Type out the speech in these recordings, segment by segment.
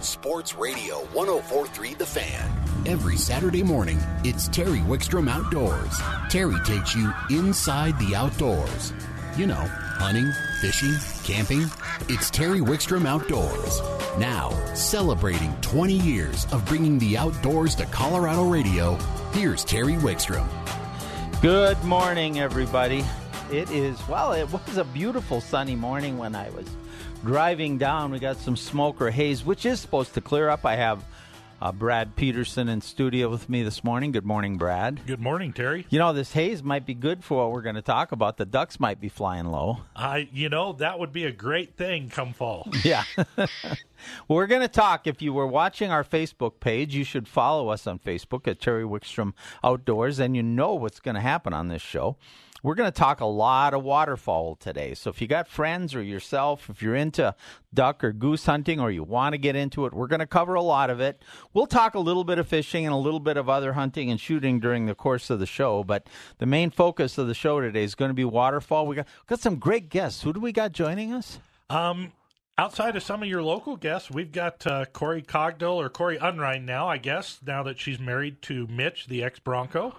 Sports Radio 1043 The Fan. Every Saturday morning, it's Terry Wickstrom Outdoors. Terry takes you inside the outdoors. You know, hunting, fishing, camping. It's Terry Wickstrom Outdoors. Now, celebrating 20 years of bringing the outdoors to Colorado radio, here's Terry Wickstrom. Good morning, everybody. It is, well, it was a beautiful sunny morning when I was driving down. We got some smoke or haze, which is supposed to clear up. I have uh, Brad Peterson in studio with me this morning. Good morning, Brad. Good morning, Terry. You know, this haze might be good for what we're going to talk about. The ducks might be flying low. I, you know, that would be a great thing come fall. Yeah. we're going to talk. If you were watching our Facebook page, you should follow us on Facebook at Terry Wickstrom Outdoors, and you know what's going to happen on this show. We're going to talk a lot of waterfowl today. So if you got friends or yourself, if you're into duck or goose hunting or you want to get into it, we're going to cover a lot of it. We'll talk a little bit of fishing and a little bit of other hunting and shooting during the course of the show. But the main focus of the show today is going to be waterfowl. We got got some great guests. Who do we got joining us? Um, outside of some of your local guests, we've got uh, Corey Cogdell or Corey Unrein now, I guess, now that she's married to Mitch, the ex Bronco.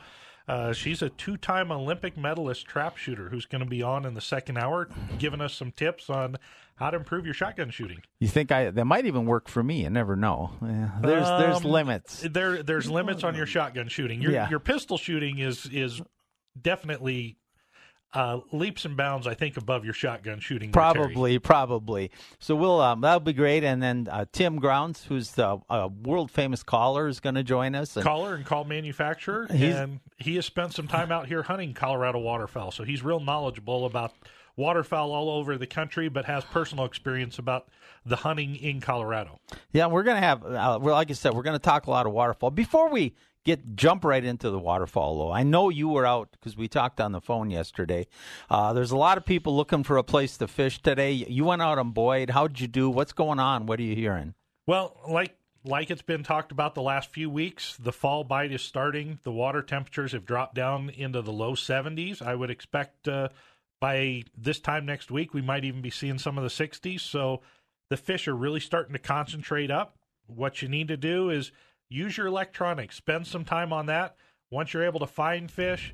Uh, she's a two time Olympic medalist trap shooter who's going to be on in the second hour, giving us some tips on how to improve your shotgun shooting. You think I that might even work for me? You never know. Yeah, there's um, there's limits. There there's limits on your shotgun shooting. Your yeah. your pistol shooting is is definitely uh, leaps and bounds, I think, above your shotgun shooting. Probably, probably. So we'll um, that'll be great. And then uh, Tim Grounds, who's the uh, world famous caller, is going to join us. And caller and call manufacturer, and he has spent some time out here hunting Colorado waterfowl, so he's real knowledgeable about waterfowl all over the country, but has personal experience about the hunting in Colorado. Yeah, we're going to have, uh, well, like I said, we're going to talk a lot of waterfowl. Before we get jump right into the waterfowl though. I know you were out because we talked on the phone yesterday. Uh, there's a lot of people looking for a place to fish today. You went out on Boyd. How'd you do? What's going on? What are you hearing? Well, like like it's been talked about the last few weeks, the fall bite is starting. The water temperatures have dropped down into the low 70s. I would expect uh, by this time next week we might even be seeing some of the 60s. So the fish are really starting to concentrate up. What you need to do is use your electronics, spend some time on that. Once you're able to find fish,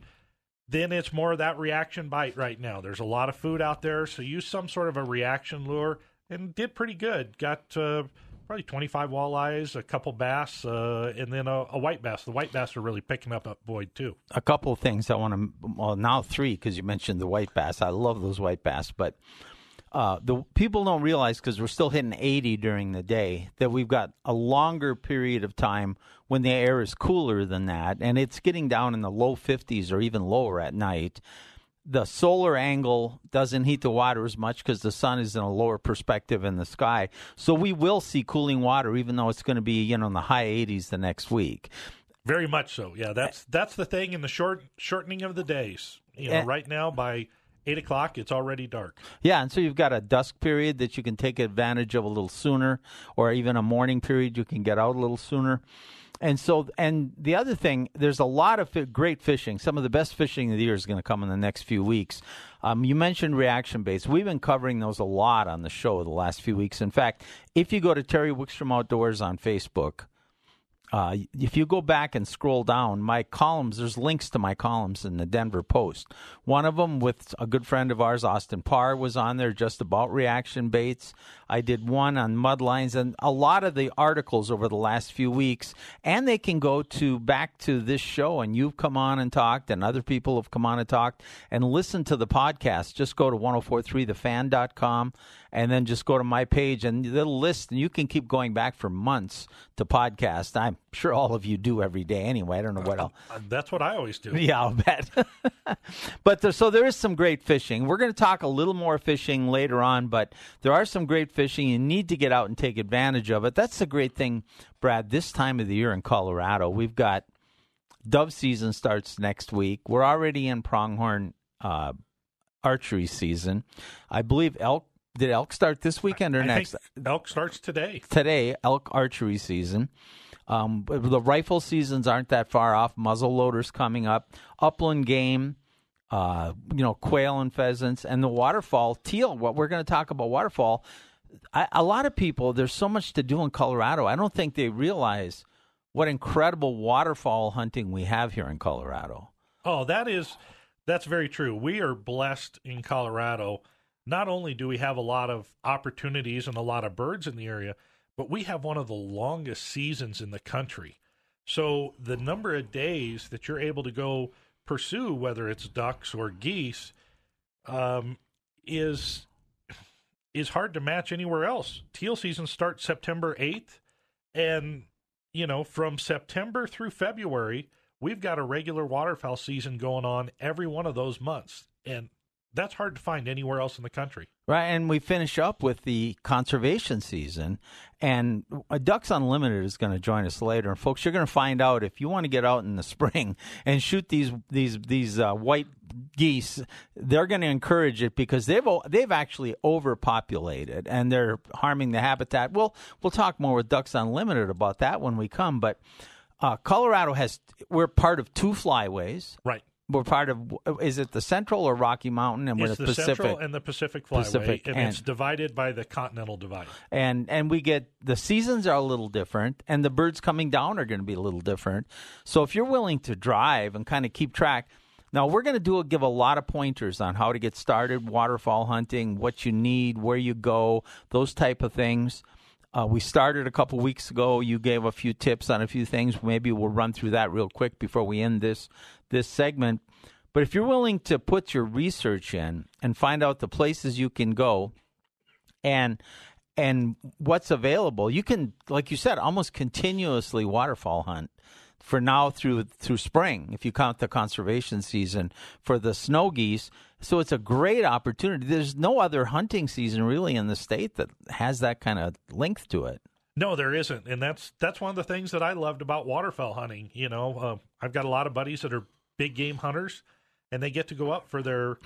then it's more of that reaction bite right now. There's a lot of food out there, so use some sort of a reaction lure and did pretty good. Got uh, probably 25 walleyes, a couple bass, uh, and then a, a, white bass. The white bass are really picking up at Boyd too. A couple of things I want to, well, now three because you mentioned the white bass. I love those white bass, but uh, the people don't realize because we're still hitting 80 during the day that we've got a longer period of time when the air is cooler than that, and it's getting down in the low 50s or even lower at night. The solar angle doesn't heat the water as much because the sun is in a lower perspective in the sky. So we will see cooling water, even though it's going to be you know in the high 80s the next week. Very much so. Yeah, that's that's the thing in the short shortening of the days. You know, and, right now by eight o'clock, it's already dark. Yeah, and so you've got a dusk period that you can take advantage of a little sooner, or even a morning period you can get out a little sooner. And so, and the other thing, there's a lot of great fishing. Some of the best fishing of the year is going to come in the next few weeks. Um, you mentioned reaction baits. We've been covering those a lot on the show the last few weeks. In fact, if you go to Terry Wickstrom Outdoors on Facebook, uh, if you go back and scroll down, my columns, there's links to my columns in the Denver Post. One of them with a good friend of ours, Austin Parr, was on there just about reaction baits. I did one on mud lines and a lot of the articles over the last few weeks. And they can go to back to this show and you've come on and talked and other people have come on and talked and listen to the podcast. Just go to 1043thefan.com and then just go to my page and it'll list and you can keep going back for months to podcast. I'm sure all of you do every day anyway. I don't know what else. Uh, that's what I always do. Yeah, I'll bet. but there, so there is some great fishing. We're going to talk a little more fishing later on, but there are some great fishing. You need to get out and take advantage of it. That's the great thing, Brad. This time of the year in Colorado, we've got dove season starts next week. We're already in pronghorn uh, archery season. I believe elk did elk start this weekend or I next? elk starts today. Today, elk archery season. Um, the rifle seasons aren't that far off. Muzzle loaders coming up. Upland game. Uh, you know, quail and pheasants, and the waterfowl teal. What we're going to talk about waterfowl. I, a lot of people, there's so much to do in Colorado. I don't think they realize what incredible waterfowl hunting we have here in Colorado. Oh, that is that's very true. We are blessed in Colorado. Not only do we have a lot of opportunities and a lot of birds in the area, but we have one of the longest seasons in the country. So the number of days that you're able to go pursue, whether it's ducks or geese, um, is is hard to match anywhere else. Teal season starts September 8th, and you know from September through February, we've got a regular waterfowl season going on every one of those months, and that's hard to find anywhere else in the country. Right, and we finish up with the conservation season, and Ducks Unlimited is going to join us later. And folks, you're going to find out if you want to get out in the spring and shoot these these these uh, white geese, they're going to encourage it because they've they've actually overpopulated and they're harming the habitat. We'll we'll talk more with Ducks Unlimited about that when we come, but. Uh, Colorado has we're part of two flyways, right? We're part of is it the central or rocky mountain? And it's we're the, the pacific central and the pacific flyway Pacific, and, and, it's divided by the continental divide. And and we get the seasons are a little different and the birds coming down are going to be a little different. So if you're willing to drive and kind of keep track now we're going to do give a lot of pointers on how to get started waterfowl hunting what you need where you go those type of things uh, we started a couple weeks ago. You gave a few tips on a few things. Maybe we'll run through that real quick before we end this this segment. But if you're willing to put your research in and find out the places you can go, and and what's available, you can, like you said, almost continuously waterfowl hunt for now through through spring if you count the conservation season for the snow geese. So it's a great opportunity. There's no other hunting season really in the state that has that kind of length to it. No there isn't. And that's that's one of the things that i loved about waterfowl hunting you know uh, i've got a lot of buddies that are big game hunters and they get to go up for their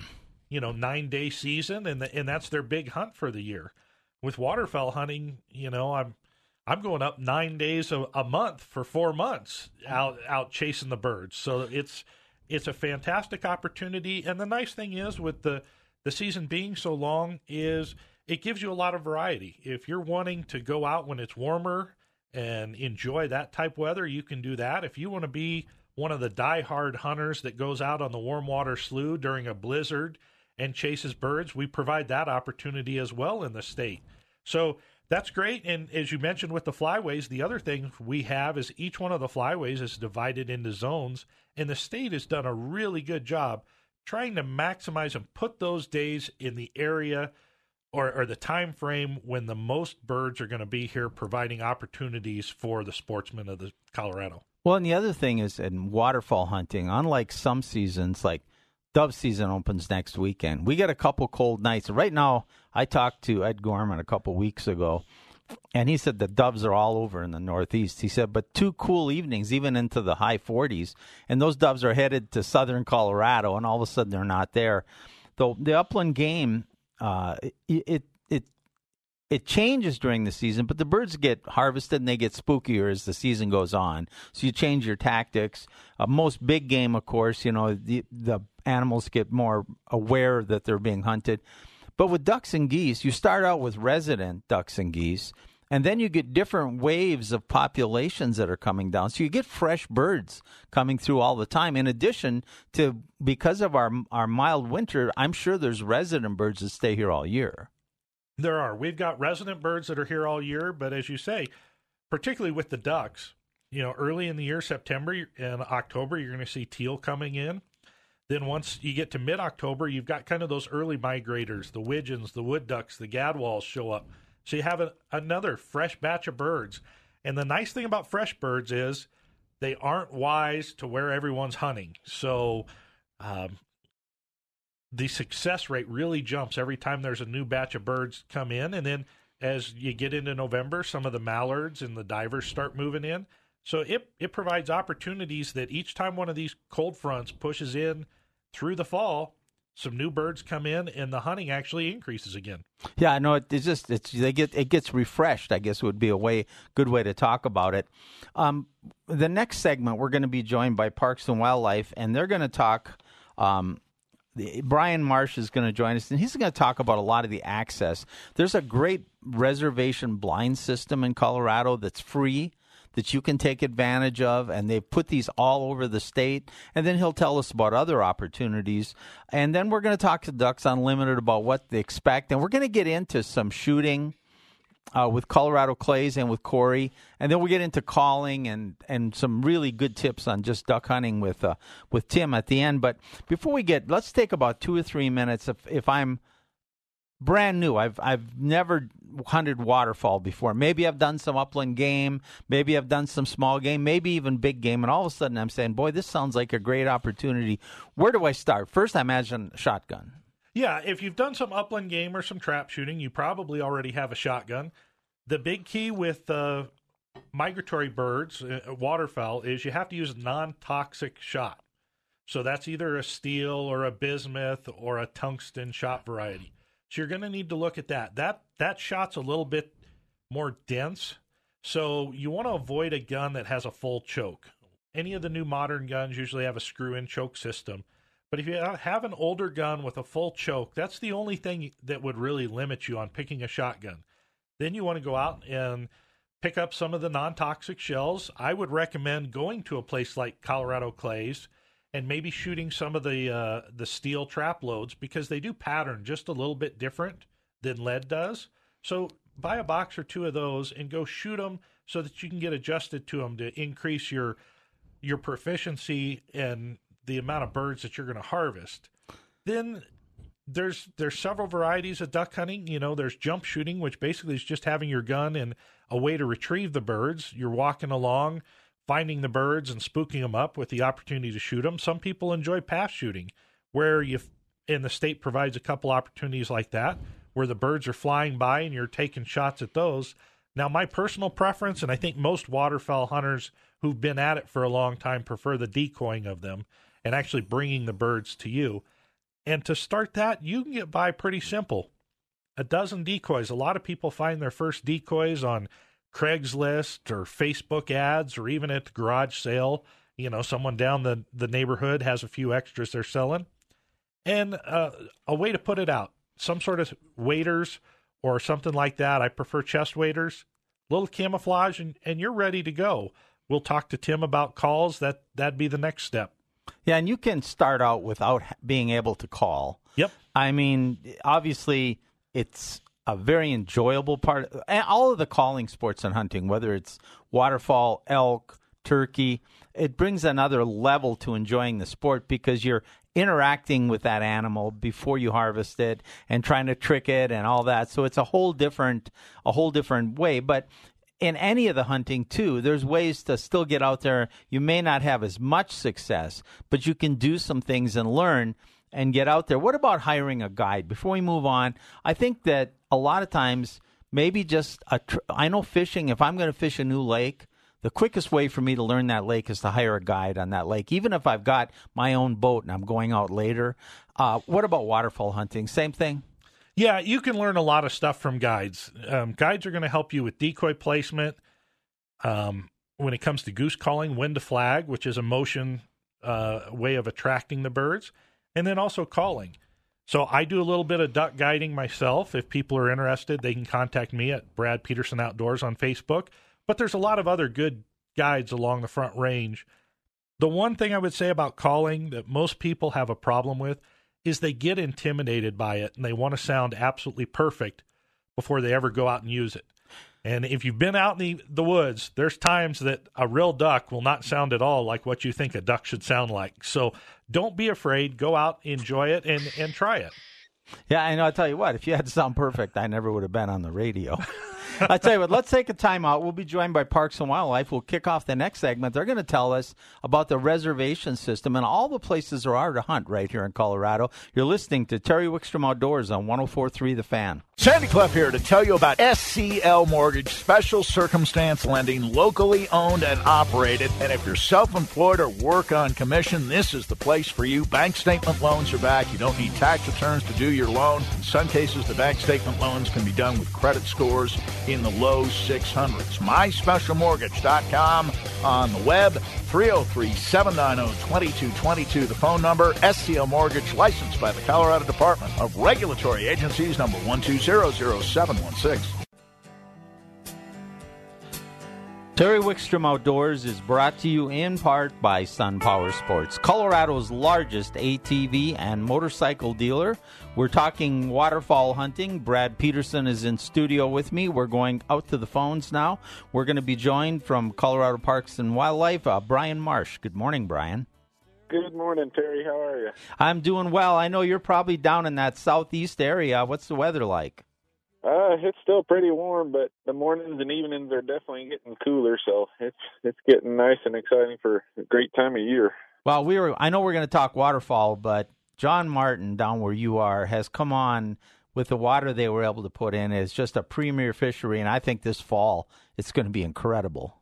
you know 9 day season and the, and that's their big hunt for the year. With waterfowl hunting you know i'm I'm going up nine days a, a, month for four months out out chasing the birds. So it's it's a fantastic opportunity. And the nice thing is with the the season being so long is it gives you a lot of variety. If you're wanting to go out when it's warmer and enjoy that type weather, you can do that. If you want to be one of the die-hard hunters that goes out on the warm water slough during a blizzard and chases birds, we provide that opportunity as well in the state. So that's great. And as you mentioned with the flyways, the other thing we have is each one of the flyways is divided into zones, and the state has done a really good job trying to maximize and put those days in the area or, or the time frame when the most birds are going to be here, providing opportunities for the sportsmen of the Colorado. Well, and the other thing is in waterfowl hunting, unlike some seasons, like dove season opens next weekend. We get a couple cold nights. Right now, I talked to Ed Gorman a couple weeks ago, and he said the doves are all over in the Northeast. He said, but two cool evenings, even into the high 40s, and those doves are headed to southern Colorado, and all of a sudden they're not there. The, the upland game, uh, it, it it changes during the season, but the birds get harvested and they get spookier as the season goes on. So you change your tactics. Uh, most big game, of course, you know the the animals get more aware that they're being hunted. But with ducks and geese, you start out with resident ducks and geese, and then you get different waves of populations that are coming down. So you get fresh birds coming through all the time. In addition to because of our our mild winter, I'm sure there's resident birds that stay here all year. There are. We've got resident birds that are here all year, but as you say, particularly with the ducks, you know, early in the year, September and October, you're going to see teal coming in. Then once you get to mid October, you've got kind of those early migrators, the widgeons, the wood ducks, the gadwalls show up. So you have a, another fresh batch of birds. And the nice thing about fresh birds is they aren't wise to where everyone's hunting. So um, the success rate really jumps every time there's a new batch of birds come in. And then as you get into November, some of the mallards and the divers start moving in. So it, it provides opportunities that each time one of these cold fronts pushes in through the fall, some new birds come in and the hunting actually increases again. Yeah, I know it, it's just it's they get it gets refreshed. I guess would be a way good way to talk about it. Um, the next segment we're going to be joined by Parks and Wildlife, and they're going to talk um, Brian Marsh is going to join us, and he's going to talk about a lot of the access. There's a great reservation blind system in Colorado that's free that you can take advantage of, and they've put these all over the state. And then he'll tell us about other opportunities. And then we're going to talk to Ducks Unlimited about what they expect, and we're going to get into some shooting. Uh, with Colorado Clays and with Corey, and then we'll get into calling and, and some really good tips on just duck hunting with uh, with Tim at the end. But before we get, let's take about two or three minutes. If if I'm brand new. I've I've never hunted waterfowl before. Maybe I've done some upland game, maybe I've done some small game, maybe even big game, and all of a sudden I'm saying, "Boy, this sounds like a great opportunity." Where do I start? First, I imagine shotgun. Yeah, if you've done some upland game or some trap shooting, you probably already have a shotgun. The big key with uh, migratory birds, uh, waterfowl, is you have to use non-toxic shot. So that's either a steel or a bismuth or a tungsten shot variety. So you're going to need to look at that. That that shot's a little bit more dense, so you want to avoid a gun that has a full choke. Any of the new modern guns usually have a screw-in choke system. But if you have an older gun with a full choke, that's the only thing that would really limit you on picking a shotgun. Then you want to go out and pick up some of the non toxic shells. I would recommend going to a place like Colorado Clays and maybe shooting some of the uh, the steel trap loads because they do pattern just a little bit different than lead does. So buy a box or two of those and go shoot them so that you can get adjusted to them to increase your your proficiency and the amount of birds that you're going to harvest. Then there's there's several varieties of duck hunting. You know, there's jump shooting, which basically is just having your gun and a way to retrieve the birds. You're walking along finding the birds and spooking them up with the opportunity to shoot them. Some people enjoy pass shooting, where you and the state provides a couple opportunities like that, where the birds are flying by and you're taking shots at those. Now, my personal preference, and I think most waterfowl hunters who've been at it for a long time prefer the decoying of them and actually bringing the birds to you. And to start that, you can get by pretty simple. A dozen decoys. A lot of people find their first decoys on Craigslist or Facebook ads or even at the garage sale. You know, someone down the, the neighborhood has a few extras they're selling. And uh, a way to put it out some sort of waders or something like that. I prefer chest waders, little camouflage, and, and you're ready to go. We'll talk to Tim about calls. That that'd be the next step. Yeah, and you can start out without being able to call. Yep. I mean, obviously, it's a very enjoyable part. All of the calling sports and hunting, whether it's waterfowl, elk, turkey, it brings another level to enjoying the sport because you're interacting with that animal before you harvest it and trying to trick it and all that. So it's a whole different a whole different way, but in any of the hunting too, there's ways to still get out there. You may not have as much success, but you can do some things and learn and get out there. What about hiring a guide? Before we move on, I think that a lot of times maybe just a tr- I know fishing if I'm going to fish a new lake, the quickest way for me to learn that lake is to hire a guide on that lake, even if I've got my own boat and I'm going out later. Uh, what about waterfowl hunting? Same thing. Yeah, you can learn a lot of stuff from guides. Um, guides are going to help you with decoy placement. Um, when it comes to goose calling, when to flag, which is a motion uh, way of attracting the birds and then also calling. So I do a little bit of duck guiding myself. If people are interested, they can contact me at Brad Peterson Outdoors on Facebook. But there's a lot of other good guides along the front range. The one thing I would say about calling that most people have a problem with is they get intimidated by it and they want to sound absolutely perfect before they ever go out and use it. And if you've been out in the, the woods, there's times that a real duck will not sound at all like what you think a duck should sound like. So don't be afraid. Go out, enjoy it, and, and try it. Yeah, I know. I'll tell you what, if you had to sound perfect, I never would have been on the radio. I tell you what, let's take a time out. We'll be joined by Parks and Wildlife. We'll kick off the next segment. They're going to tell us about the reservation system and all the places there are to hunt right here in Colorado. You're listening to Terry Wickstrom Outdoors on 1043 The Fan. Sandy Clough here to tell you about SCL Mortgage, special circumstance lending, locally owned and operated. And if you're self employed or work on commission, this is the place for you. Bank statement loans are back. You don't need tax returns to do your loan. In some cases, the bank statement loans can be done with credit scores in the low 600s. MySpecialMortgage.com on the web, 303 790 2222, the phone number, SCL Mortgage, licensed by the Colorado Department of Regulatory Agencies, number 1200716. Terry Wickstrom Outdoors is brought to you in part by Sun Power Sports, Colorado's largest ATV and motorcycle dealer. We're talking waterfowl hunting. Brad Peterson is in studio with me. We're going out to the phones now. We're going to be joined from Colorado Parks and Wildlife, uh, Brian Marsh. Good morning, Brian. Good morning, Terry. How are you? I'm doing well. I know you're probably down in that southeast area. What's the weather like? Uh, it's still pretty warm, but the mornings and evenings are definitely getting cooler. So it's it's getting nice and exciting for a great time of year. Well, we were. I know we're going to talk waterfowl, but John Martin down where you are has come on with the water they were able to put in. It's just a premier fishery, and I think this fall it's going to be incredible.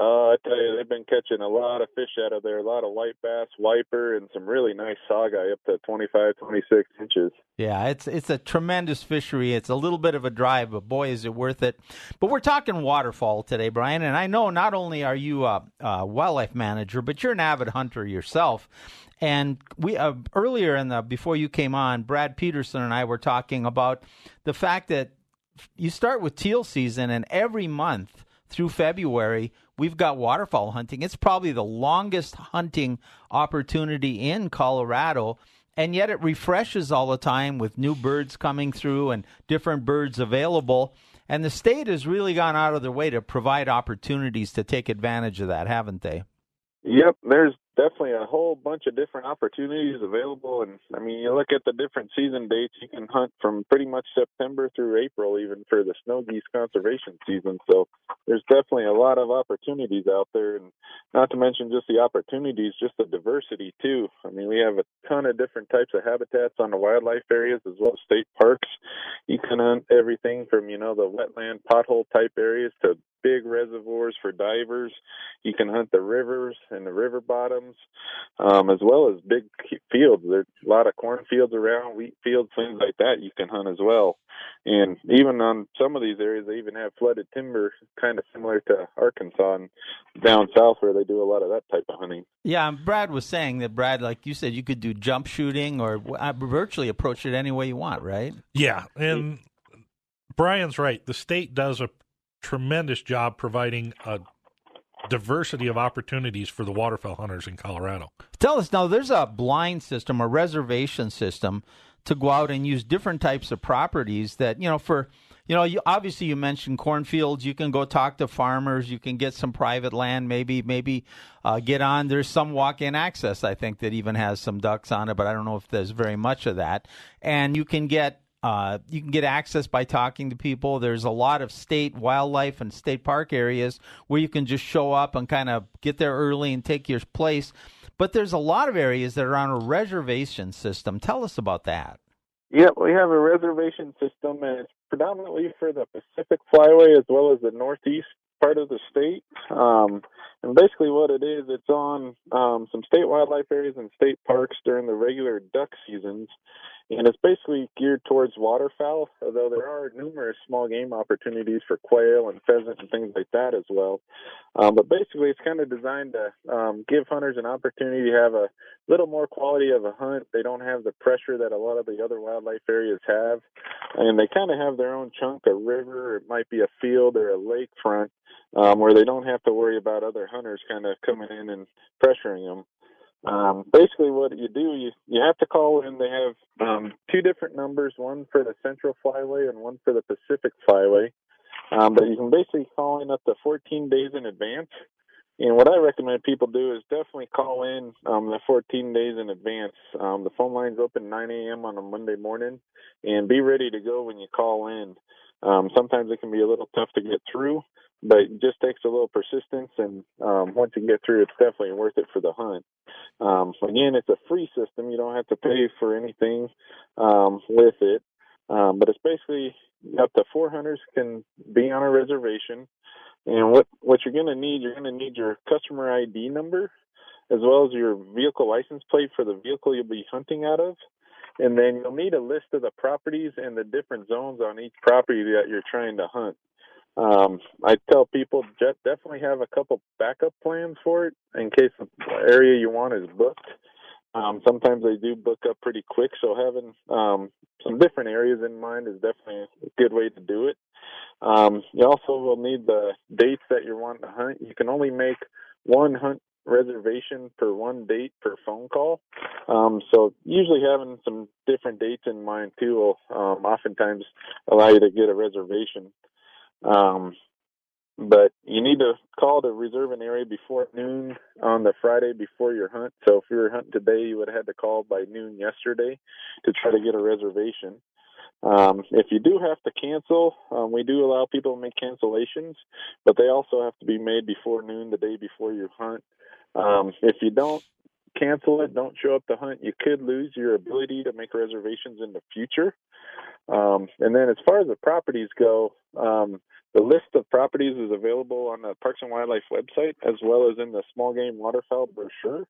Uh, I tell you, they've been catching a lot of fish out of there. A lot of white bass, wiper, and some really nice saugeye up to 25, 26 inches. Yeah, it's it's a tremendous fishery. It's a little bit of a drive, but boy, is it worth it. But we're talking waterfowl today, Brian, and I know not only are you a, a wildlife manager, but you're an avid hunter yourself. And we uh, earlier in the before you came on, Brad Peterson and I were talking about the fact that you start with teal season, and every month through February, we've got waterfowl hunting. It's probably the longest hunting opportunity in Colorado, and yet it refreshes all the time with new birds coming through and different birds available. And the state has really gone out of their way to provide opportunities to take advantage of that, haven't they? Yep, there's definitely a whole bunch of different opportunities available. And I mean, you look at the different season dates, you can hunt from pretty much September through April, even for the snow geese conservation season. So there's definitely a lot of opportunities out there. And not to mention just the opportunities, just the diversity too. I mean, we have a ton of different types of habitats on the wildlife areas as well as state parks. You can hunt everything from, you know, the wetland pothole type areas to big reservoirs for divers. You can hunt the rivers and the river bottoms, um, as well as big fields. There's a lot of cornfields around, wheat fields, things like that you can hunt as well. And even on some of these areas, they even have flooded timber, kind of similar to Arkansas and down south where they do a lot of that type of hunting. Yeah, Brad was saying that Brad, like you said, you could do jump shooting or uh, virtually approach it any way you want, right? Yeah, and Brian's right. The state does a tremendous job providing a diversity of opportunities for the waterfowl hunters in Colorado. Tell us now, there's a blind system, a reservation system to go out and use different types of properties that, you know, for you know, you, obviously you mentioned cornfields. You can go talk to farmers. You can get some private land. Maybe, maybe uh, get on. There's some walk-in access. I think that even has some ducks on it, but I don't know if there's very much of that. And you can get uh, you can get access by talking to people. There's a lot of state wildlife and state park areas where you can just show up and kind of get there early and take your place. But there's a lot of areas that are on a reservation system. Tell us about that. Yeah, we have a reservation system, and it's predominantly for the Pacific Flyway as well as the Northeast part of the state. Um, and basically, what it is, it's on um, some state wildlife areas and state parks during the regular duck seasons and it's basically geared towards waterfowl, although there are numerous small game opportunities for quail and pheasant and things like that as well. Um, but basically, it's kind of designed to um, give hunters an opportunity to have a little more quality of a hunt. They don't have the pressure that a lot of the other wildlife areas have, and they kind of have their own chunk, a river, it might be a field or a lakefront, um, where they don't have to worry about other hunters kind of coming in and pressuring them. Um, basically, what you do, you you have to call in. They have um, two different numbers, one for the Central Flyway and one for the Pacific Flyway. Um, but you can basically call in up to 14 days in advance. And what I recommend people do is definitely call in um, the 14 days in advance. Um, the phone line's open 9 a.m. on a Monday morning, and be ready to go when you call in. Um, sometimes it can be a little tough to get through, but it just takes a little persistence. And um, once you get through, it's definitely worth it for the hunt. Um, again, it's a free system. You don't have to pay for anything um, with it. Um, but it's basically up to four hunters can be on a reservation. And what, what you're going to need, you're going to need your customer ID number as well as your vehicle license plate for the vehicle you'll be hunting out of. And then you'll need a list of the properties and the different zones on each property that you're trying to hunt. Um, I tell people definitely have a couple backup plans for it in case the area you want is booked. Um, sometimes they do book up pretty quick, so having um, some different areas in mind is definitely a good way to do it. Um, you also will need the dates that you're wanting to hunt. You can only make one hunt reservation per one date per phone call. Um, so usually having some different dates in mind too will um, oftentimes allow you to get a reservation. Um, but you need to call to reserve an area before noon on the Friday before your hunt. So if you were hunting today, you would have had to call by noon yesterday to try to get a reservation. Um, if you do have to cancel, um, we do allow people to make cancellations, but they also have to be made before noon the day before your hunt. Um, if you don't cancel it, don't show up to hunt, you could lose your ability to make reservations in the future. Um, and then as far as the properties go, um, the list of properties is available on the Parks and Wildlife website as well as in the small game waterfowl brochure.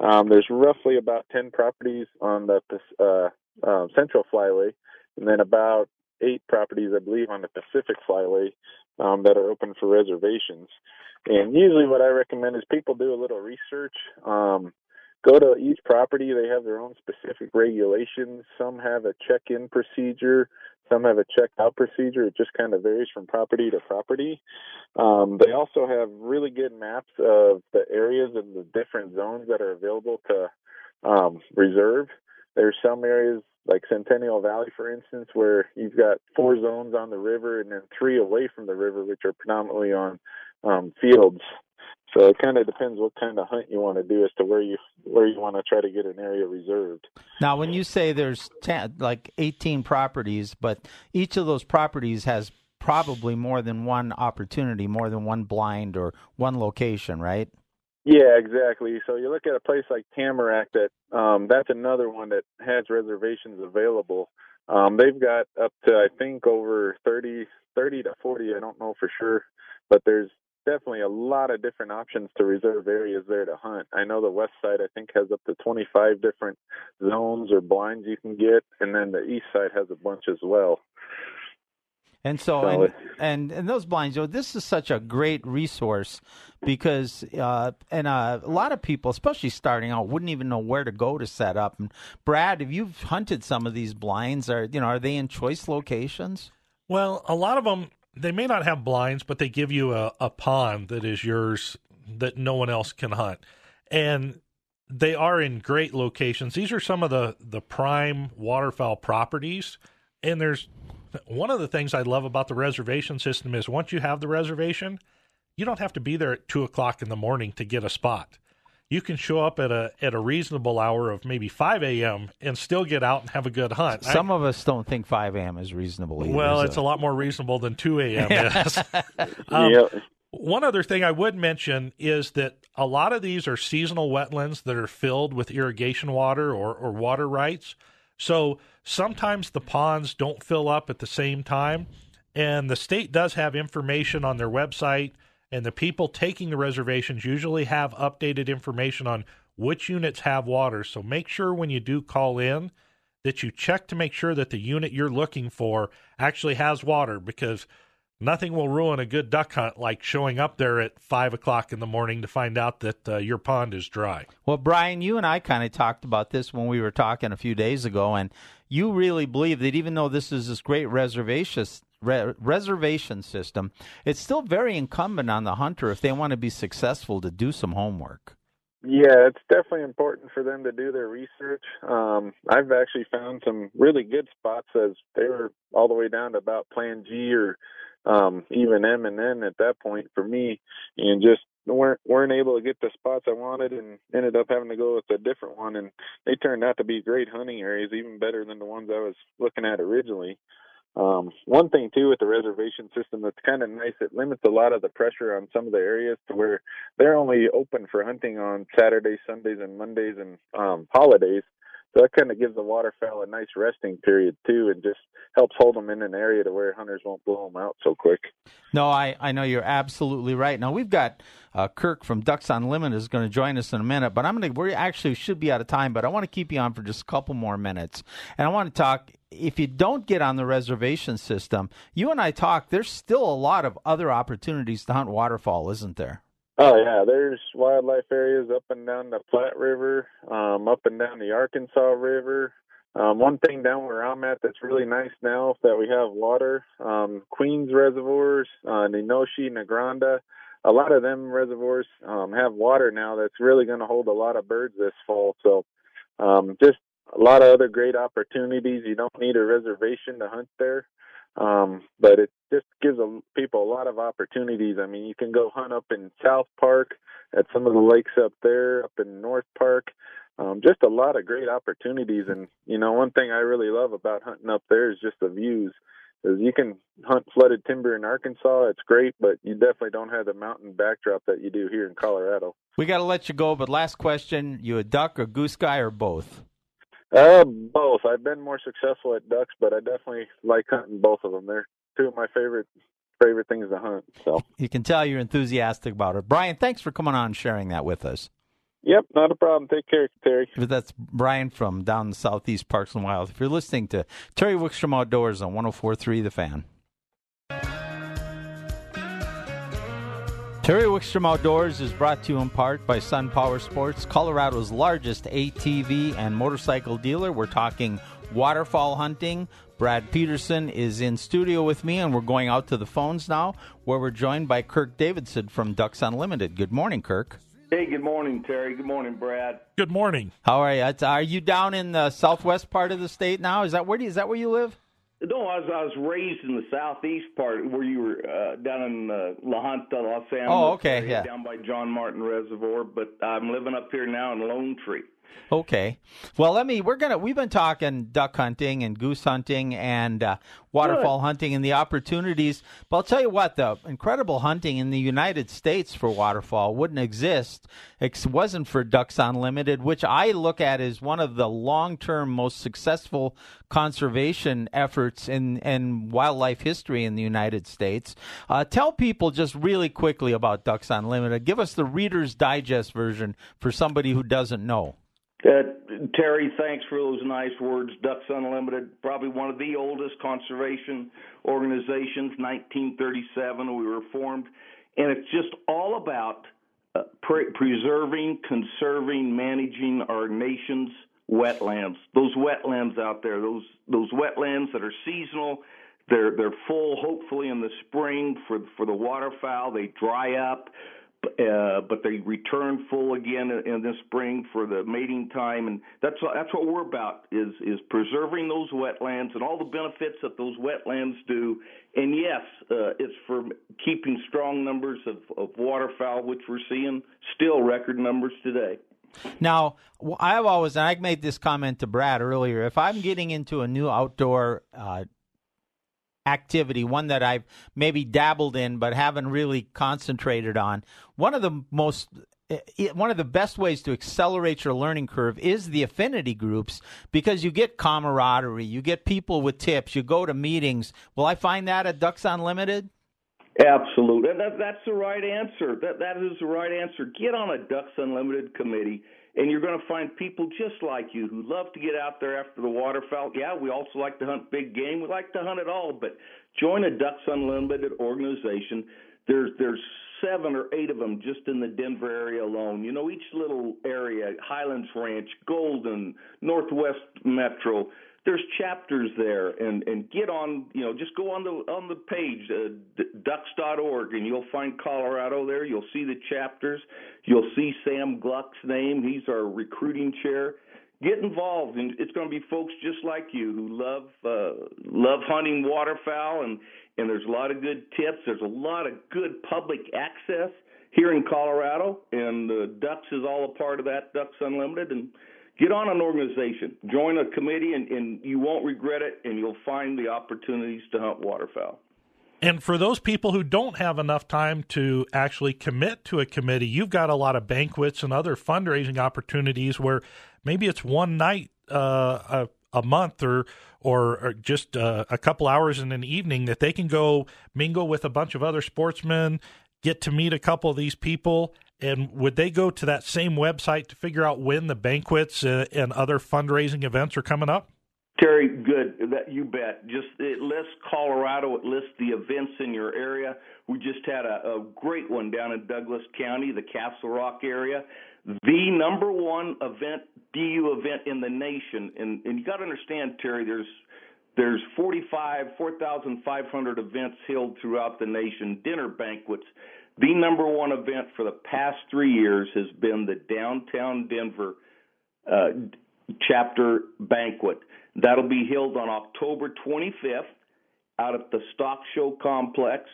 Um, there's roughly about 10 properties on the uh, uh, Central Flyway and then about eight properties, I believe, on the Pacific Flyway um, that are open for reservations. And usually, what I recommend is people do a little research. Um, go to each property; they have their own specific regulations. Some have a check-in procedure. Some have a check-out procedure. It just kind of varies from property to property. Um, they also have really good maps of the areas and the different zones that are available to um, reserve. There's some areas like Centennial Valley, for instance, where you've got four zones on the river and then three away from the river, which are predominantly on um, fields. So it kind of depends what kind of hunt you want to do as to where you where you want to try to get an area reserved. Now, when you say there's 10, like 18 properties, but each of those properties has probably more than one opportunity, more than one blind or one location, right? Yeah, exactly. So you look at a place like Tamarack that um that's another one that has reservations available. Um they've got up to I think over 30 30 to 40, I don't know for sure, but there's definitely a lot of different options to reserve areas there to hunt. I know the west side I think has up to 25 different zones or blinds you can get and then the east side has a bunch as well. And so, and, and, and those blinds, you know, this is such a great resource because, uh, and uh, a lot of people, especially starting out, wouldn't even know where to go to set up. And Brad, if you've hunted some of these blinds, are you know, are they in choice locations? Well, a lot of them they may not have blinds, but they give you a, a pond that is yours that no one else can hunt, and they are in great locations. These are some of the the prime waterfowl properties, and there's one of the things I love about the reservation system is once you have the reservation, you don't have to be there at two o'clock in the morning to get a spot. You can show up at a at a reasonable hour of maybe five a.m. and still get out and have a good hunt. Some I, of us don't think five a.m. is reasonable. Either, well, so. it's a lot more reasonable than two a.m. is. um, One other thing I would mention is that a lot of these are seasonal wetlands that are filled with irrigation water or, or water rights. So sometimes the ponds don't fill up at the same time. And the state does have information on their website, and the people taking the reservations usually have updated information on which units have water. So make sure when you do call in that you check to make sure that the unit you're looking for actually has water because nothing will ruin a good duck hunt like showing up there at five o'clock in the morning to find out that uh, your pond is dry. Well, Brian, you and I kind of talked about this when we were talking a few days ago, and you really believe that even though this is this great reservation re- reservation system, it's still very incumbent on the hunter if they want to be successful to do some homework. Yeah, it's definitely important for them to do their research. Um, I've actually found some really good spots as they were all the way down to about Plan G or um, even M and N at that point for me, and just weren't weren't able to get the spots I wanted, and ended up having to go with a different one. And they turned out to be great hunting areas, even better than the ones I was looking at originally. Um, one thing too with the reservation system that's kind of nice, it limits a lot of the pressure on some of the areas to where they're only open for hunting on Saturdays, Sundays, and Mondays and um, holidays. So that kind of gives the waterfowl a nice resting period too, and just helps hold them in an area to where hunters won't blow them out so quick. No, I, I know you're absolutely right. Now we've got uh, Kirk from Ducks Unlimited is going to join us in a minute, but I'm going to we actually should be out of time, but I want to keep you on for just a couple more minutes, and I want to talk. If you don't get on the reservation system, you and I talk. There's still a lot of other opportunities to hunt waterfowl, isn't there? Oh yeah, there's wildlife areas up and down the Platte River, um, up and down the Arkansas River. Um, one thing down where I'm at that's really nice now is that we have water, um, Queens reservoirs, uh, Neenoshe, Neegronda, a lot of them reservoirs um, have water now that's really going to hold a lot of birds this fall. So um, just a lot of other great opportunities. You don't need a reservation to hunt there. Um, but it just gives a, people a lot of opportunities. I mean, you can go hunt up in South Park at some of the lakes up there, up in North Park. Um, just a lot of great opportunities. And, you know, one thing I really love about hunting up there is just the views. Is you can hunt flooded timber in Arkansas, it's great, but you definitely don't have the mountain backdrop that you do here in Colorado. We got to let you go, but last question: you a duck or goose guy or both? Uh, both. I've been more successful at ducks, but I definitely like hunting both of them. They're two of my favorite favorite things to hunt. So you can tell you're enthusiastic about it. Brian, thanks for coming on and sharing that with us. Yep, not a problem. Take care, Terry. That's Brian from down the Southeast Parks and Wild. If you're listening to Terry Wickstrom Outdoors on 104.3 The Fan. Terry Wickstrom Outdoors is brought to you in part by Sun Power Sports, Colorado's largest ATV and motorcycle dealer. We're talking waterfowl hunting. Brad Peterson is in studio with me, and we're going out to the phones now, where we're joined by Kirk Davidson from Ducks Unlimited. Good morning, Kirk. Hey, good morning, Terry. Good morning, Brad. Good morning. How are you? Are you down in the southwest part of the state now? Is that where? Do you, is that where you live? No, I was I was raised in the southeast part where you were uh, down in uh, La Junta, Las Animas. Oh, okay, yeah. Down by John Martin Reservoir, but I'm living up here now in Lone Tree. Okay. Well, let me. We're gonna. We've been talking duck hunting and goose hunting and uh, waterfowl Good. hunting and the opportunities. But I'll tell you what, the incredible hunting in the United States for waterfowl wouldn't exist. It wasn't for Ducks Unlimited, which I look at as one of the long-term most successful conservation efforts in in wildlife history in the United States. Uh, tell people just really quickly about Ducks Unlimited. Give us the Reader's Digest version for somebody who doesn't know. Uh, Terry, thanks for those nice words. Ducks Unlimited, probably one of the oldest conservation organizations, 1937 we were formed, and it's just all about uh, pre- preserving, conserving, managing our nation's wetlands. Those wetlands out there, those those wetlands that are seasonal, they're they're full hopefully in the spring for for the waterfowl. They dry up uh, but they return full again in, the spring for the mating time, and that's that's what we're about is is preserving those wetlands and all the benefits that those wetlands do. And yes, uh, it's for keeping strong numbers of, of waterfowl, which we're seeing still record numbers today. Now, I've always, and I made this comment to Brad earlier. If I'm getting into a new outdoor uh, activity, one that I've maybe dabbled in but haven't really concentrated on. One of the most eh, eh, one of the best ways to accelerate your learning curve is the affinity groups because you get camaraderie, you get people with tips, you go to meetings. Will I find that at Ducks Unlimited? Absolutely. That, that's the right answer. That that is the right answer. Get on a Ducks Unlimited committee and you're going to find people just like you who love to get out there after the waterfowl. Yeah, we also like to hunt big game. We like to hunt it all, but join a Ducks Unlimited organization. There's there's seven or eight of them just in the Denver area alone. You know, each little area, Highlands Ranch, Golden, Northwest Metro, there's chapters there and and get on you know just go on the on the page uh, ducks.org and you'll find colorado there. You'll see the chapters. You'll see sam gluck's name. He's our recruiting chair. Get involved and it's going to be folks just like you who love uh, love hunting waterfowl and and there's a lot of good tips. There's a lot of good public access here in colorado and uh, ducks is all a part of that ducks unlimited and get on an organization, join a committee, and, and you won't regret it, and you'll find the opportunities to hunt waterfowl. And for those people who don't have enough time to actually commit to a committee, you've got a lot of banquets and other fundraising opportunities where maybe it's one night uh, a, a month or or, or just uh, a couple hours in an evening that they can go mingle with a bunch of other sportsmen, get to meet a couple of these people, and would they go to that same website to figure out when the banquets uh, and other fundraising events are coming up? Terry, good. That you bet. Just it lists Colorado. It lists the events in your area. We just had a, a great one down in Douglas County, the Castle Rock area. The number one event, DU event in the nation, and, and you got to understand, Terry. There's there's 45, 4,500 events held throughout the nation, dinner banquets. The number one event for the past three years has been the downtown Denver uh, chapter banquet. That'll be held on October 25th out at the Stock Show Complex.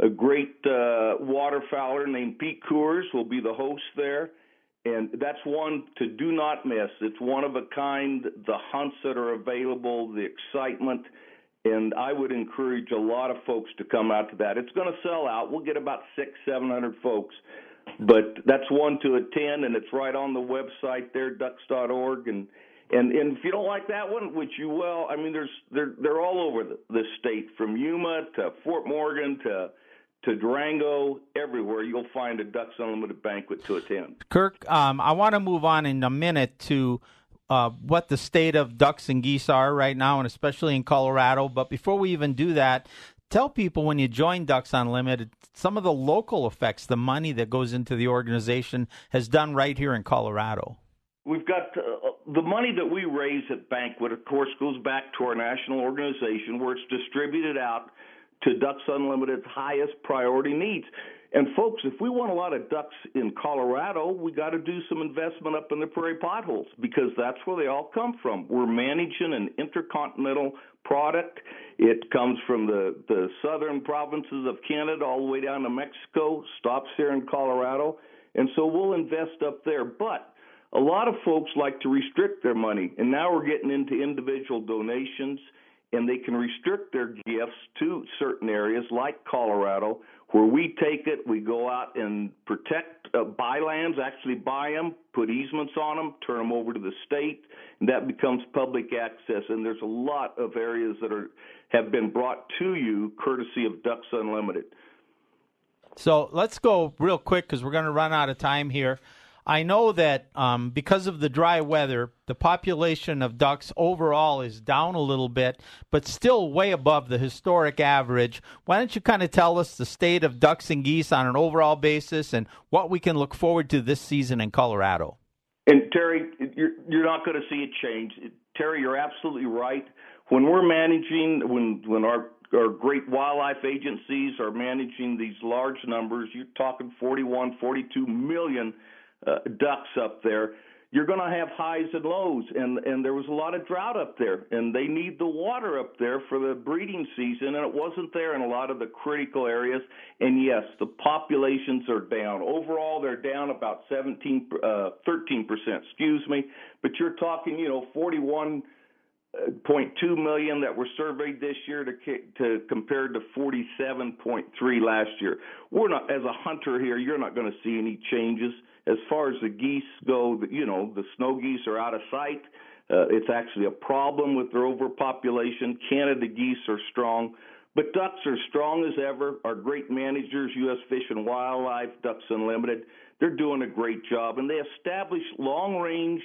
A great uh, waterfowler named Pete Coors will be the host there. And that's one to do not miss. It's one of a kind. The hunts that are available, the excitement, and I would encourage a lot of folks to come out to that. It's going to sell out. We'll get about six, seven hundred folks, but that's one to attend, and it's right on the website there, ducks.org, and and and if you don't like that one, which you will, I mean, there's they're they're all over the, the state, from Yuma to Fort Morgan to to Durango, everywhere you'll find a Ducks Unlimited banquet to attend. Kirk, um, I want to move on in a minute to uh, what the state of ducks and geese are right now, and especially in Colorado. But before we even do that, tell people when you join Ducks Unlimited some of the local effects the money that goes into the organization has done right here in Colorado. We've got uh, the money that we raise at Banquet, of course, goes back to our national organization where it's distributed out to Ducks Unlimited's highest priority needs. And folks, if we want a lot of ducks in Colorado, we got to do some investment up in the prairie potholes because that's where they all come from. We're managing an intercontinental product. It comes from the the southern provinces of Canada all the way down to Mexico, stops here in Colorado, and so we'll invest up there. But a lot of folks like to restrict their money, and now we're getting into individual donations, and they can restrict their gifts to certain areas like Colorado, where we take it, we go out and protect, uh, buy lands, actually buy them, put easements on them, turn them over to the state, and that becomes public access. And there's a lot of areas that are have been brought to you courtesy of Ducks Unlimited. So let's go real quick because we're going to run out of time here. I know that um, because of the dry weather, the population of ducks overall is down a little bit, but still way above the historic average. Why don't you kind of tell us the state of ducks and geese on an overall basis and what we can look forward to this season in Colorado? And Terry, you're, you're not going to see a change. Terry, you're absolutely right. When we're managing, when when our our great wildlife agencies are managing these large numbers, you're talking 41, 42 million uh, ducks up there, you're going to have highs and lows, and and there was a lot of drought up there, and they need the water up there for the breeding season, and it wasn't there in a lot of the critical areas. And yes, the populations are down. Overall, they're down about 17, uh, 13 percent. Excuse me, but you're talking, you know, 41 0.2 million that were surveyed this year to, to compared to 47.3 last year. We're not, as a hunter here, you're not going to see any changes as far as the geese go. You know, the snow geese are out of sight. Uh, it's actually a problem with their overpopulation. Canada geese are strong, but ducks are strong as ever. Our great managers, U.S. Fish and Wildlife, Ducks Unlimited, they're doing a great job, and they establish long range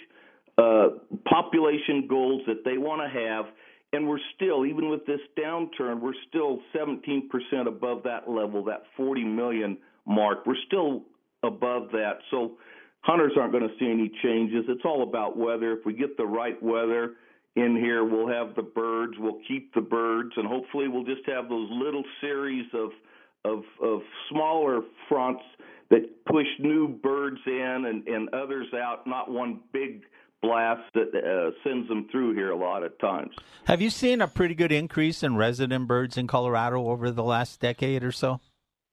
uh, population goals that they want to have. And we're still, even with this downturn, we're still 17% above that level, that 40 million mark. We're still above that. So hunters aren't going to see any changes. It's all about weather. If we get the right weather in here, we'll have the birds, we'll keep the birds, and hopefully we'll just have those little series of of, of smaller fronts that push new birds in and, and others out, not one big blast that uh, sends them through here a lot of times. Have you seen a pretty good increase in resident birds in Colorado over the last decade or so?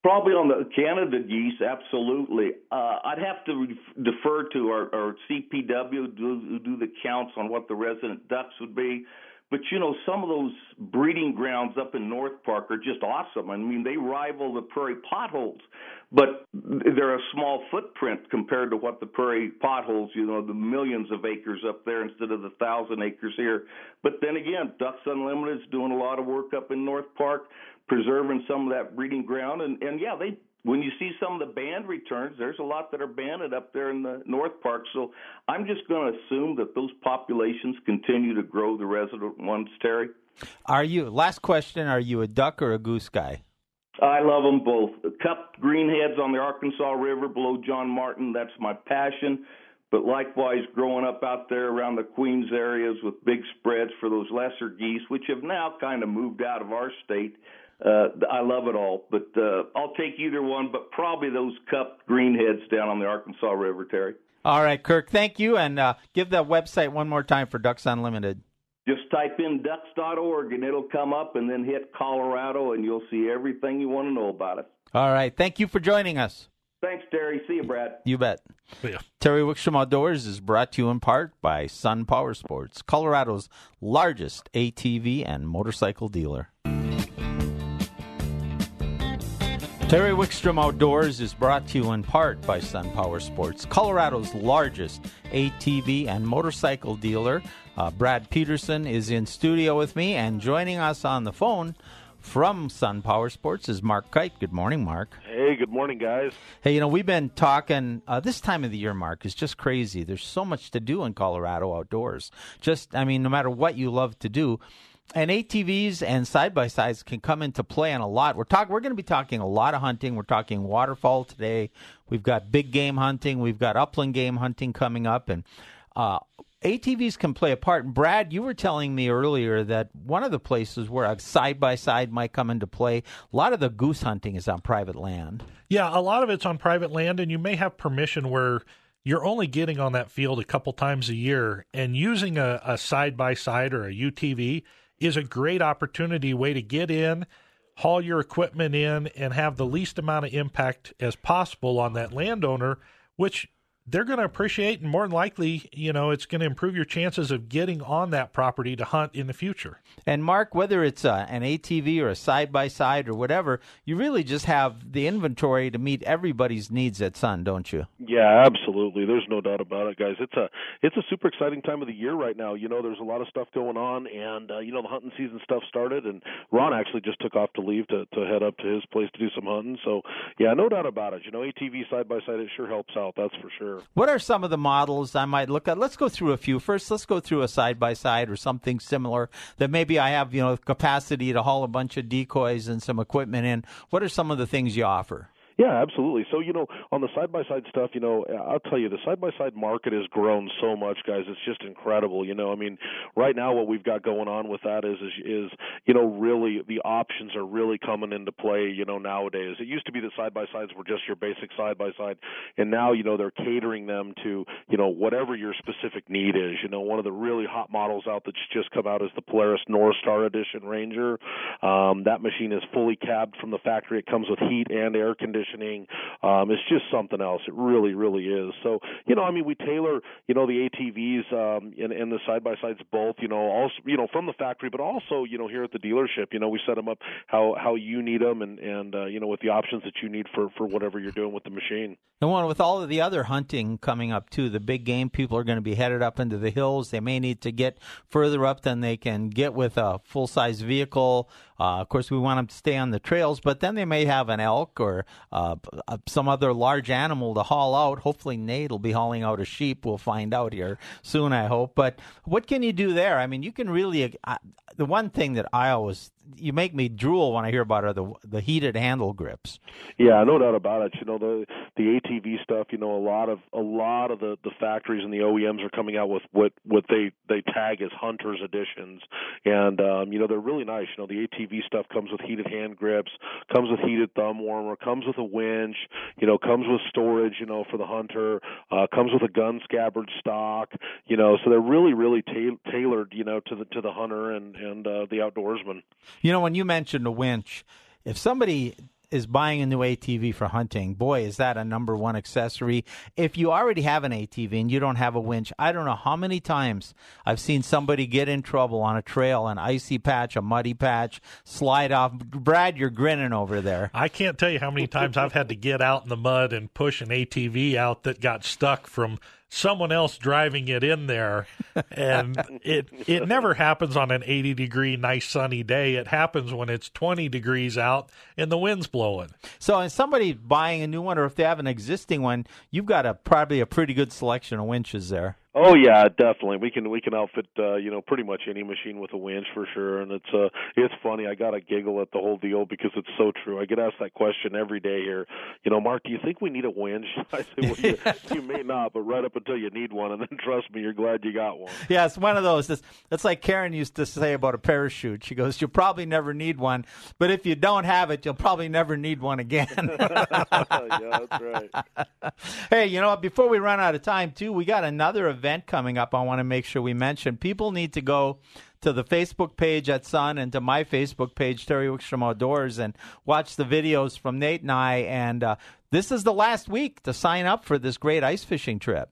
Probably on the Canada geese, absolutely. Uh, I'd have to re- defer to our, our CPW do, do the counts on what the resident ducks would be. But you know, some of those breeding grounds up in North Park are just awesome. I mean, they rival the prairie potholes, but they're a small footprint compared to what the prairie potholes, you know, the millions of acres up there instead of the thousand acres here. But then again, Ducks Unlimited is doing a lot of work up in North Park, preserving some of that breeding ground, and and yeah, they when you see some of the band returns, there's a lot that are banded up there in the North Park. So I'm just going to assume that those populations continue to grow the resident ones, Terry. Are you, last question, are you a duck or a goose guy? I love them both. Cup greenheads on the Arkansas River below John Martin, that's my passion. But likewise, growing up out there around the Queens areas with big spreads for those lesser geese, which have now kind of moved out of our state, uh, I love it all, but uh, I'll take either one, but probably those cup greenheads down on the Arkansas River, Terry. All right, Kirk, thank you, and uh, give that website one more time for Ducks Unlimited. Just type in ducks.org and it'll come up, and then hit Colorado, and you'll see everything you want to know about it. All right, thank you for joining us. Thanks, Terry. See you, Brad. You bet. Yeah. Terry Wickstrom Outdoors is brought to you in part by Sun Power Sports, Colorado's largest ATV and motorcycle dealer. Terry Wickstrom Outdoors is brought to you in part by Sun Power Sports, Colorado's largest ATV and motorcycle dealer. Uh, Brad Peterson is in studio with me, and joining us on the phone from Sun Power Sports is Mark Kite. Good morning, Mark. Hey, good morning, guys. Hey, you know, we've been talking uh, this time of the year, Mark, is just crazy. There's so much to do in Colorado outdoors. Just, I mean, no matter what you love to do, and ATVs and side by sides can come into play on a lot. We're talking. We're going to be talking a lot of hunting. We're talking waterfowl today. We've got big game hunting. We've got upland game hunting coming up, and uh, ATVs can play a part. And Brad, you were telling me earlier that one of the places where a side by side might come into play. A lot of the goose hunting is on private land. Yeah, a lot of it's on private land, and you may have permission where you're only getting on that field a couple times a year, and using a side by side or a UTV is a great opportunity way to get in, haul your equipment in, and have the least amount of impact as possible on that landowner, which they're going to appreciate and more than likely, you know, it's going to improve your chances of getting on that property to hunt in the future. And Mark, whether it's a, an ATV or a side by side or whatever, you really just have the inventory to meet everybody's needs at Sun, don't you? Yeah, absolutely. There's no doubt about it, guys. It's a it's a super exciting time of the year right now. You know, there's a lot of stuff going on, and uh, you know the hunting season stuff started, and Ron actually just took off to leave to to head up to his place to do some hunting. So yeah, no doubt about it. You know, ATV side by side, it sure helps out. That's for sure. What are some of the models I might look at? Let's go through a few. First, let's go through a side by side or something similar that maybe I have, you know, capacity to haul a bunch of decoys and some equipment in. What are some of the things you offer? Yeah, absolutely. So, you know, on the side by side stuff, you know, I'll tell you, the side by side market has grown so much, guys. It's just incredible. You know, I mean, right now what we've got going on with that is, is, is you know, really the options are really coming into play, you know, nowadays. It used to be that side by sides were just your basic side by side, and now, you know, they're catering them to, you know, whatever your specific need is. You know, one of the really hot models out that's just come out is the Polaris North Star Edition Ranger. Um, that machine is fully cabbed from the factory. It comes with heat and air conditioning Um, it's just something else. It really, really is. So, you know, I mean, we tailor, you know, the ATVs um, and, and the side by sides both, you know, also, you know, from the factory, but also, you know, here at the dealership, you know, we set them up how how you need them and and uh, you know with the options that you need for for whatever you're doing with the machine. And one with all of the other hunting coming up too, the big game people are going to be headed up into the hills. They may need to get further up than they can get with a full size vehicle. Uh, of course, we want them to stay on the trails, but then they may have an elk or uh, some other large animal to haul out. Hopefully, Nate will be hauling out a sheep. We'll find out here soon, I hope. But what can you do there? I mean, you can really. Uh, the one thing that I always you make me drool when I hear about are the the heated handle grips. Yeah, no doubt about it. You know the the ATV stuff. You know a lot of a lot of the the factories and the OEMs are coming out with what what they they tag as hunters editions, and um, you know they're really nice. You know the ATV stuff comes with heated hand grips, comes with heated thumb warmer, comes with a winch. You know comes with storage. You know for the hunter, uh, comes with a gun scabbard stock. You know so they're really really ta- tailored. You know to the to the hunter and and uh, the outdoorsman. You know, when you mentioned a winch, if somebody is buying a new ATV for hunting. Boy, is that a number one accessory. If you already have an ATV and you don't have a winch, I don't know how many times I've seen somebody get in trouble on a trail, an icy patch, a muddy patch, slide off. Brad, you're grinning over there. I can't tell you how many times I've had to get out in the mud and push an ATV out that got stuck from someone else driving it in there and it it never happens on an 80 degree nice sunny day. It happens when it's 20 degrees out and the wind's blowing. So if somebody buying a new one or if they have an existing one you've got a probably a pretty good selection of winches there Oh yeah, definitely. We can we can outfit uh, you know pretty much any machine with a winch for sure, and it's uh it's funny. I got a giggle at the whole deal because it's so true. I get asked that question every day here. You know, Mark, do you think we need a winch? I say, well, you, you may not, but right up until you need one, and then trust me, you're glad you got one. Yeah, it's one of those. It's, it's like Karen used to say about a parachute. She goes, "You'll probably never need one, but if you don't have it, you'll probably never need one again." yeah, that's right. hey, you know what? Before we run out of time, too, we got another event coming up. I want to make sure we mention. People need to go to the Facebook page at Sun and to my Facebook page, Terry Wickstrom Outdoors, and watch the videos from Nate and I. And uh, this is the last week to sign up for this great ice fishing trip.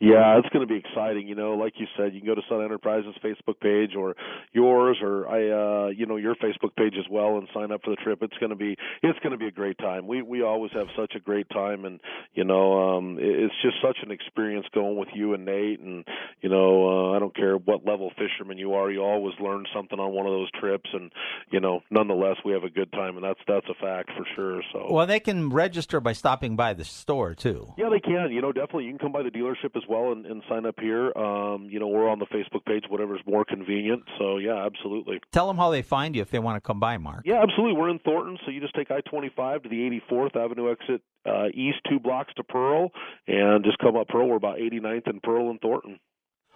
Yeah, it's going to be exciting. You know, like you said, you can go to Sun Enterprises Facebook page or yours or I, uh, you know, your Facebook page as well and sign up for the trip. It's going to be, it's going to be a great time. We we always have such a great time, and you know, um, it's just such an experience going with you and Nate. And you know, uh, I don't care what level fisherman you are, you always learn something on one of those trips. And you know, nonetheless, we have a good time, and that's that's a fact for sure. So well, they can register by stopping by the store too. Yeah, they can. You know, definitely, you can come by the dealership as well and, and sign up here. Um, you know, we're on the Facebook page, whatever's more convenient. So yeah, absolutely. Tell them how they find you if they want to come by, Mark. Yeah, absolutely. We're in Thornton, so you just take I-25 to the 84th Avenue exit uh, east two blocks to Pearl, and just come up Pearl. We're about 89th and Pearl and Thornton.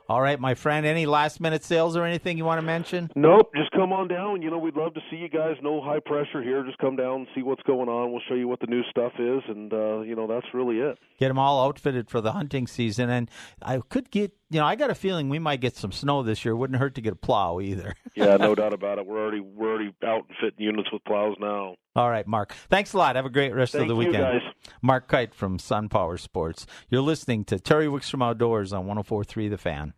All right, my friend. Any last minute sales or anything you want to mention? Nope. Just come on down. You know, we'd love to see you guys. No high pressure here. Just come down and see what's going on. We'll show you what the new stuff is, and uh, you know that's really it. Get them all outfitted for the hunting season, and I could get. You know, I got a feeling we might get some snow this year. Wouldn't hurt to get a plow either. yeah, no doubt about it. We're already we're already out and fitting units with plows now. All right, Mark. Thanks a lot. Have a great rest Thank of the weekend. You guys. Mark Kite from Sun Power Sports. You're listening to Terry Wickstrom Outdoors on 104.3 The Fan.